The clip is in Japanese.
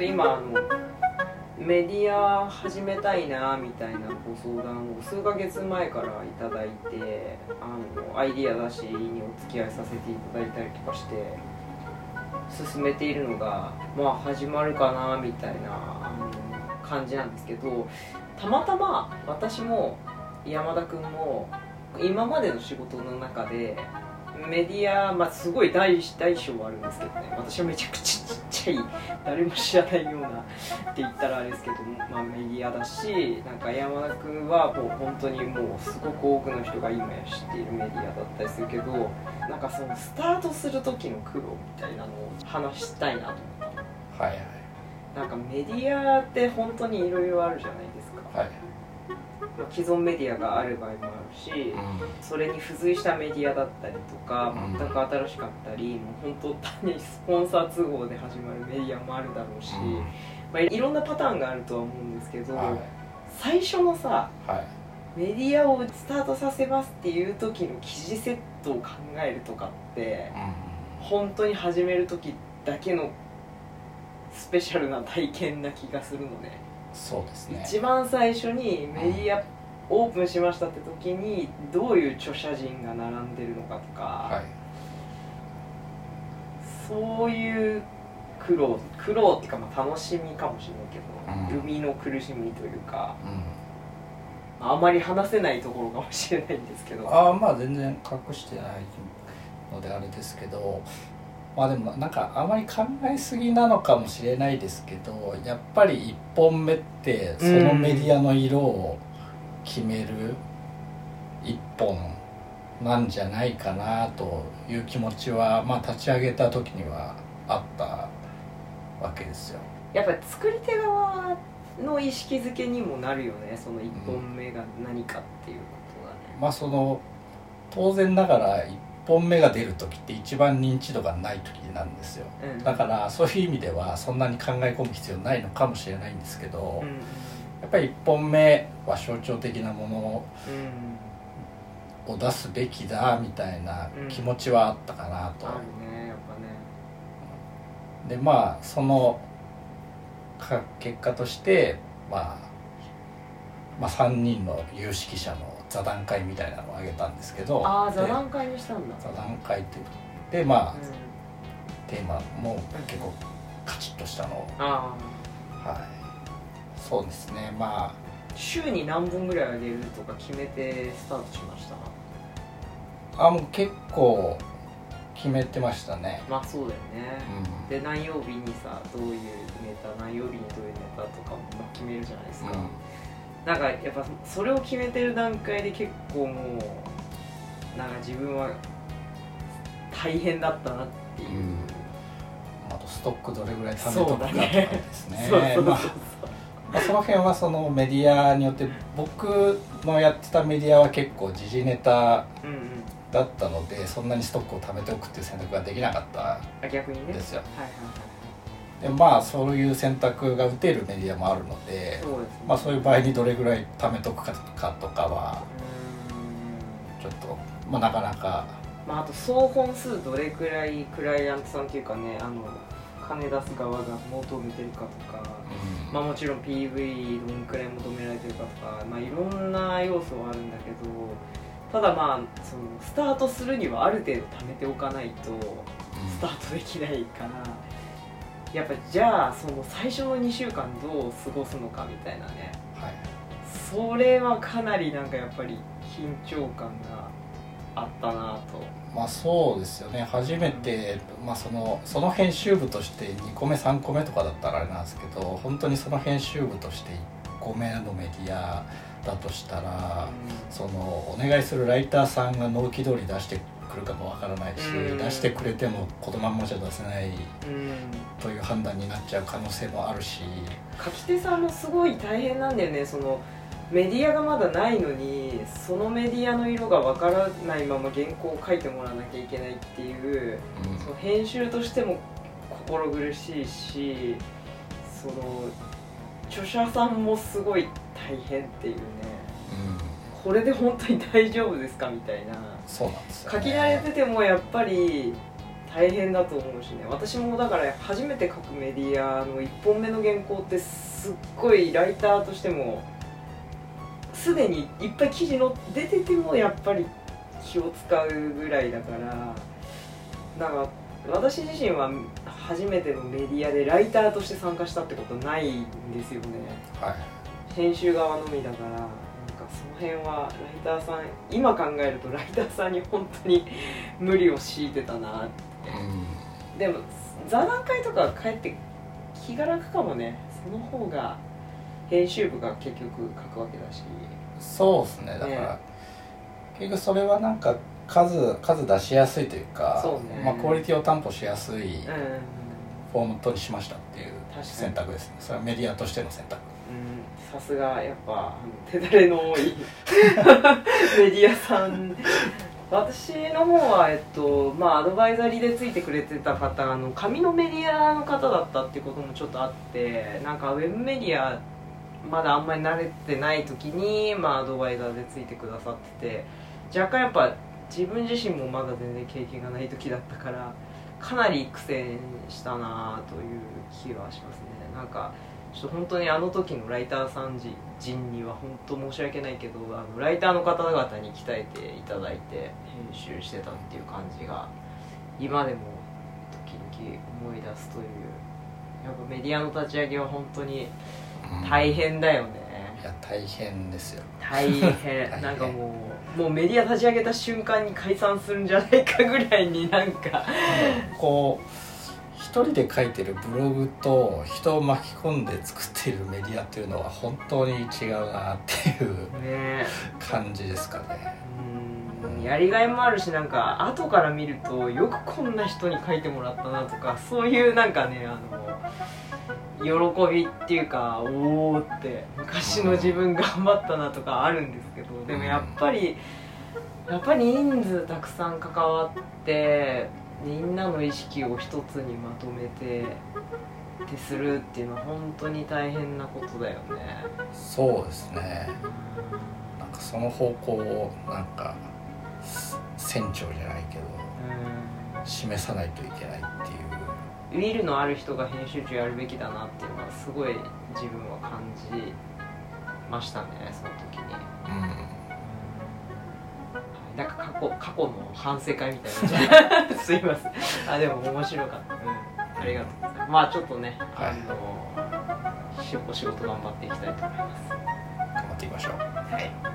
と今あのメディア始めたいなみたいなご相談を数ヶ月前からいいてあのアイディア出しにお付き合いさせていただいたりとかして進めているのがまあ始まるかなみたいな感じなんですけどたまたま私も山田君も今までの仕事の中でメディア、まあ、すごい大大小はあるんですけどね私はめちゃくちゃちゃい誰も知らないようなって言ったらあれですけど、まあ、メディアだしなんか山田君はもう本当にもうすごく多くの人が今や知っているメディアだったりするけどなんかそのスタートする時の苦労みたいなのを話したいなと思ったはいはい。なんかメディアって本当にいろいろあるじゃないですか、はい？まあ既存メディアがある場合もあるし、うそれに付随したメディアだったりとかうん。全く新しかったり、もう本当単にスポンサー都合で始まるメディアもあるだろうし、ん。まあ、いろんなパターンがあるとは思うんですけど、はい。最初のさはい。メディアをスタートさせますっていう時の記事セットを考えるとかってう本当に始める時だけのスペシャルな体験な気がするのね。んそうですね。一番最初にメディアオープンしましたって時にどういう著者陣が並んでるのかとか、はい。そういう苦労苦労っていうかまあ楽しみかもしれないけど、うん。生みの苦しみというかうん。あまり話せないところかもしれないんですけど。ああまあ全然隠してないのであれですけどまあでもなんかあまり考えすぎなのかもしれないですけどやっぱり1本目ってそのメディアの色を決める1本なんじゃないかなという気持ちは、まあ、立ち上げた時にはあったわけですよ。やっぱり作り手側の意識づけにもなるよねその1本目が何かっていうことだね、まあその当然ながら1本目が出る時って一番認知度がない時なんですよ。うん。だからそういう意味ではそんなに考え込む必要ないのかもしれないんですけど、うん。やっぱり1本目は象徴的なものうん。を出すべきだみたいな気持ちはあったかなと、でまあそのか結果として、まあ、まあ3人の有識者の座談会みたいなのを挙げたんですけどでああ座談会にしたんだ。座談会っていうでまあうん。テーマも結構カチッとしたのをああはい。そうですねま週に何本ぐらい上げるとか決めてスタートしました？ああもう結構決めてましたね。まあそうだよね、うん。で何曜日にさどういうネタ何曜日にどういうネタとかもまあ決めるじゃないですか、なんかやっぱそれを決めてる段階で結構もうなんか自分は大変だったなっていう、うん。あとストックどれぐらい貯めとくかとかですね。まあまあその辺はそのメディアによって僕のやってたメディアは結構時事ネタだったのでそんなにストックを貯めておくっていう選択ができなかったんですよ。はいはいはいでまあそういう選択が打てるメディアもあるのでそうね。まあそういう場合にどれぐらい貯めとくかとかはちょっと、まあ、なかなか。まあ、あと総本数どれくらいクライアントさんっていうかねあの金出す側が求めてるかとか、うん。まあ、もちろん PV どんくらい求められてるかとか、まあ、いろんな要素はあるんだけどただまあそのスタートするにはある程度貯めておかないとスタートできないからやっぱじゃあその最初の2週間どう過ごすのかみたいなね。はい。それはかなりなんかやっぱり緊張感があったなと。まあそうですよね。初めて、まあ、そのその編集部として2個目3個目とかだったらあれなんですけど本当にその編集部として1個目のメディアだとしたらそのお願いするライターさんが納期通り出してくるかもわからないし、うん。出してくれてもこのまんまじゃ出せないという判断になっちゃう可能性もあるし。書き手さんもすごい大変なんだよね。そのメディアがまだないのにそのメディアの色がわからないまま原稿を書いてもらわなきゃいけないっていううん。その編集としても心苦しいしその著者さんもすごい大変っていうね。うん。これで本当に大丈夫ですかみたいな。そうなんですよ、ね、書き慣れててもやっぱり大変だと思うしね。私もだから初めて書くメディアの1本目の原稿ってすっごいライターとしてもすでにいっぱい記事の出ててもやっぱり気を使うぐらいだからなんか私自身は初めてのメディアでライターとして参加したってことないんですよね。はい。編集側のみだからなんかその辺はライターさん今考えるとライターさんに本当に無理を強いてたなって。うん。でも座談会とか帰って気が楽かもね。その方が編集部が結局書くわけだし。そうですね。だから、ね。結局それはなんか数数出しやすいというかね。まあ、クオリティを担保しやすいうん。フォーマットにしましたっていう選択ですね。それはメディアとしての選択。うん。さすがやっぱ手だれの多い メディアさん。私の方はえっとまあアドバイザリーでついてくれてた方があの紙のメディアの方だったっていうこともちょっとあってなんかウェブメディアまだあんまり慣れてない時に、まあ、アドバイザーでついてくださってて若干やっぱ自分自身もまだ全然経験がない時だったからかなり苦戦したなという気はしますね。なんかちょっと本当にあの時のライターさん陣には本当申し訳ないけどあのライターの方々に鍛えていただいて編集してたっていう感じが今でも時々思い出すというやっぱメディアの立ち上げは本当に大変だよね、いや大変ですよ。大変。変 なんかもうもうメディア立ち上げた瞬間に解散するんじゃないかぐらいになんか。こう一人で書いてるブログと人を巻き込んで作っているメディアっていうのは本当に違うなっていうね。感じですかね。うん。やりがいもあるしなんか後から見るとよくこんな人に書いてもらったなとかそういうなんかねあの喜びっていうかおおって昔の自分頑張ったなとかあるんですけどでもやっぱりやっぱり人数たくさん関わってみんなの意識を一つにまとめてってするっていうのは本当に大変なことだよね。そうですね。なんかその方向をなんか船長じゃないけどうん。示さないといけないっていうウィルのある人が編集長やるべきだなっていうのはすごい自分は感じましたねその時に。うなんか過去過去の反省会みたいな。すいません。あでも面白かった、うん、ありがとうございます。まあちょっとね、はい。あのしお仕事頑張っていきたいと思います。ん頑張っていきましょう。はい